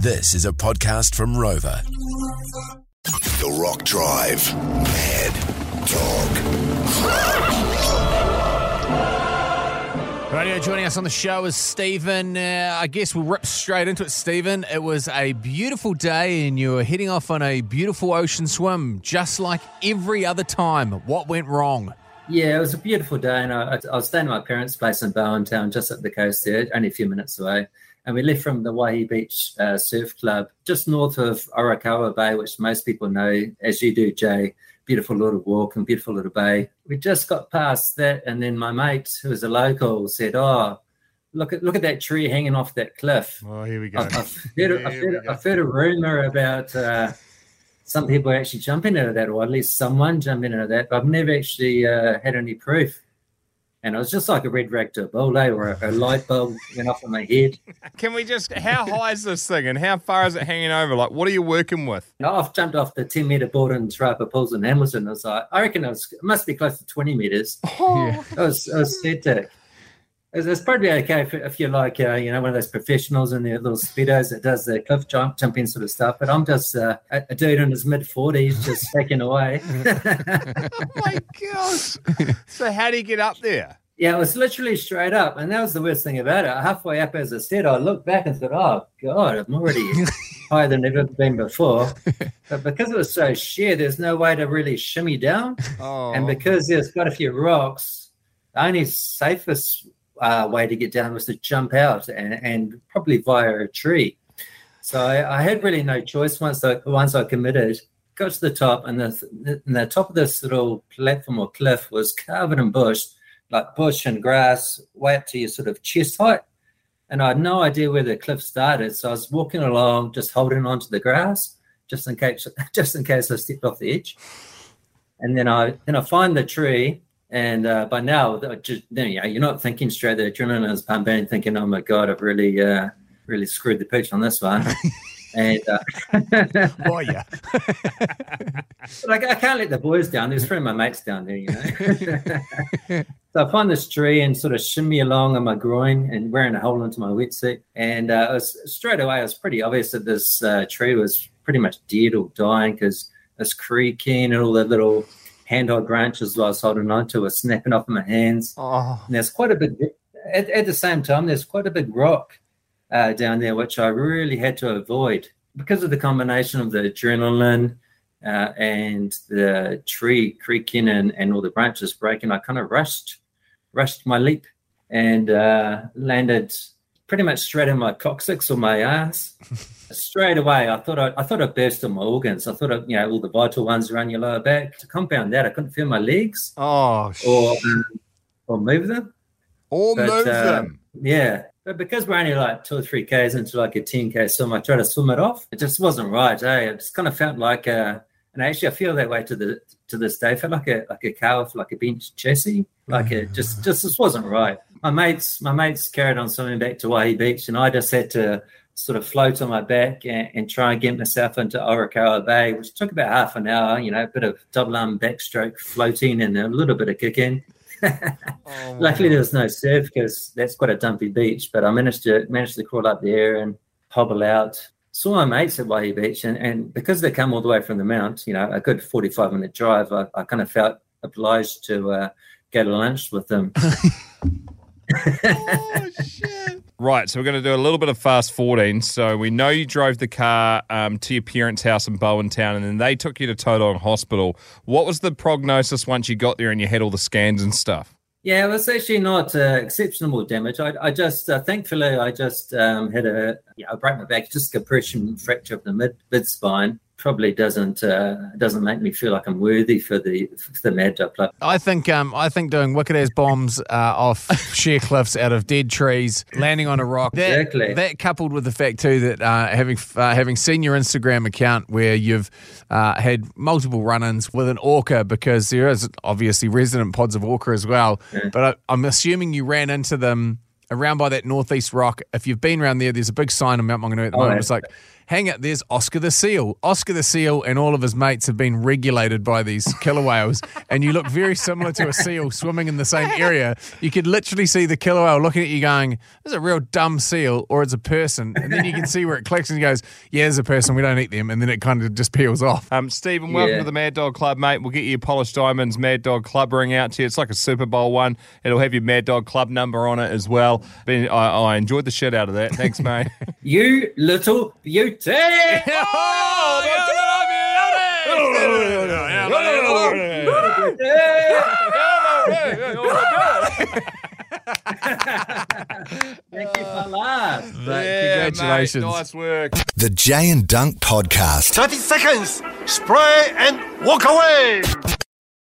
This is a podcast from Rova. The Rock Drive. Mad Dog Radio joining us on the show is Stephen. Uh, I guess we'll rip straight into it, Stephen. It was a beautiful day and you were heading off on a beautiful ocean swim, just like every other time. What went wrong? Yeah, it was a beautiful day, and I, I was staying at my parents' place in Bowentown, just up the coast there, only a few minutes away. And we left from the Waihi Beach uh, Surf Club, just north of Orokawa Bay, which most people know, as you do, Jay. Beautiful little walk and beautiful little bay. We just got past that, and then my mate, who was a local, said, "Oh, look at look at that tree hanging off that cliff." Oh, here we go. I've, I've, heard, I've, heard, I've heard, a rumor about uh, some people actually jumping into that, or at least someone jumping into that, but I've never actually uh, had any proof and it was just like a red rag to a bull, eh? or a, a, light bulb went off on my head. Can we just, how high is this thing and how far is it hanging over? Like, what are you working with? I've jumped off the 10 metre board in Te Rapa Pools in Hamilton. I was like, I reckon it, was, it must be close to 20 metres. Oh. Yeah. It was, it was hectic. It's, it's probably okay if, if you're like, uh, you know, one of those professionals in their little speedos that does the cliff jump, jumping sort of stuff. But I'm just uh, a, a, dude in his mid 40s just taking away. oh my gosh. So, how do you get up there? Yeah, it was literally straight up. And that was the worst thing about it. Halfway up, as I said, I looked back and thought, oh, God, I'm already higher than I've ever been before. But because it was so sheer, there's no way to really shimmy down. Oh. And because there's quite a few rocks, the only safest uh, way to get down was to jump out and, and probably via a tree. So I, I, had really no choice once I, once I committed. Got to the top, and the, and the top of this little platform or cliff was covered in bush like bush and grass way up to your sort of chest height. And I had no idea where the cliff started. So I was walking along, just holding onto the grass, just in case just in case I stepped off the edge. And then I then I find the tree. And uh, by now, just, you know, you're not thinking straight. The adrenaline is pumping, thinking, "Oh my god, I've really, uh, really screwed the pooch on this one." And uh, oh yeah, like I can't let the boys down. There's three of my mates down there, you know. so I find this tree and sort of shimmy along on my groin and wearing a hole into my wetsuit. And uh, it was, straight away, it was pretty obvious that this uh, tree was pretty much dead or dying because it's creaking and all the little handheld branches I was holding onto were snapping off in my hands. Oh. And there's quite a big. At, at the same time, there's quite a big rock uh, down there, which I really had to avoid because of the combination of the adrenaline uh, and the tree creaking and, and all the branches breaking. I kind of rushed, rushed my leap and uh, landed pretty much straight in my coccyx or my ass. straight away, I thought I, I thought I burst all my organs. I thought I, you know all the vital ones around your lower back. To compound that, I couldn't feel my legs. Oh, or um, or move them. Or but, move uh, them. Yeah, but because we're only like two or three Ks into like a 10K swim, I tried to swim it off. It just wasn't right. Eh? It just kind of felt like a, and actually I feel that way to the to this day. I felt like a like a with like a bench chassis. Like it just just this wasn't right. My mates my mates carried on swimming back to Waihi Beach and I just had to sort of float on my back and, and try and get myself into Orokawa Bay, which took about half an hour, you know, a bit of double arm backstroke floating and a little bit of kicking oh, Luckily, there was no surf because that's quite a dumpy beach. But I managed to managed to crawl up there and hobble out. Saw my mates at Waihi Beach, and, and because they come all the way from the mount, you know, a good forty five minute drive, I, I kind of felt obliged to uh, go to lunch with them. oh shit! Right, so we're going to do a little bit of fast forwarding. So we know you drove the car um, to your parents' house in Bowentown, and then they took you to Tauranga Hospital. What was the prognosis once you got there and you had all the scans and stuff? Yeah, it was actually not uh, exceptional damage. I, I just, uh, thankfully, I just um, had a, yeah, I broke my back, just compression fracture of the mid mid spine probably doesn't uh, doesn't make me feel like I'm worthy for the for the Mad. I think um, I think doing wicked ass bombs uh, off sheer cliffs out of dead trees, landing on a rock. That, exactly. That coupled with the fact too that uh, having uh, having seen your Instagram account where you've uh, had multiple run-ins with an orca because there is obviously resident pods of orca as well. Yeah. But I, I'm assuming you ran into them around by that northeast rock. If you've been around there, there's a big sign on Mount Maunganui at the oh, moment. It's like hang it, there's Oscar the seal. Oscar the seal and all of his mates have been regulated by these killer whales, and you look very similar to a seal swimming in the same area. You could literally see the killer whale looking at you going, "This is a real dumb seal," or it's a person, and then you can see where it clicks and he goes, "Yeah, there's a person. We don't eat them," and then it kind of just peels off. Um, Stephen, welcome Yeah. to the Mad Dog Club, mate. We'll get you your Polished Diamonds Mad Dog Club ring out to you. It's like a Super Bowl one. It'll have your Mad Dog Club number on it as well. Been, I, I enjoyed the shit out of that. Thanks, mate. You little beauty. Thank you for that. Yeah, Congratulations. mate, nice work. The Jay and Dunc Podcast. 30 seconds. Spray and walk away.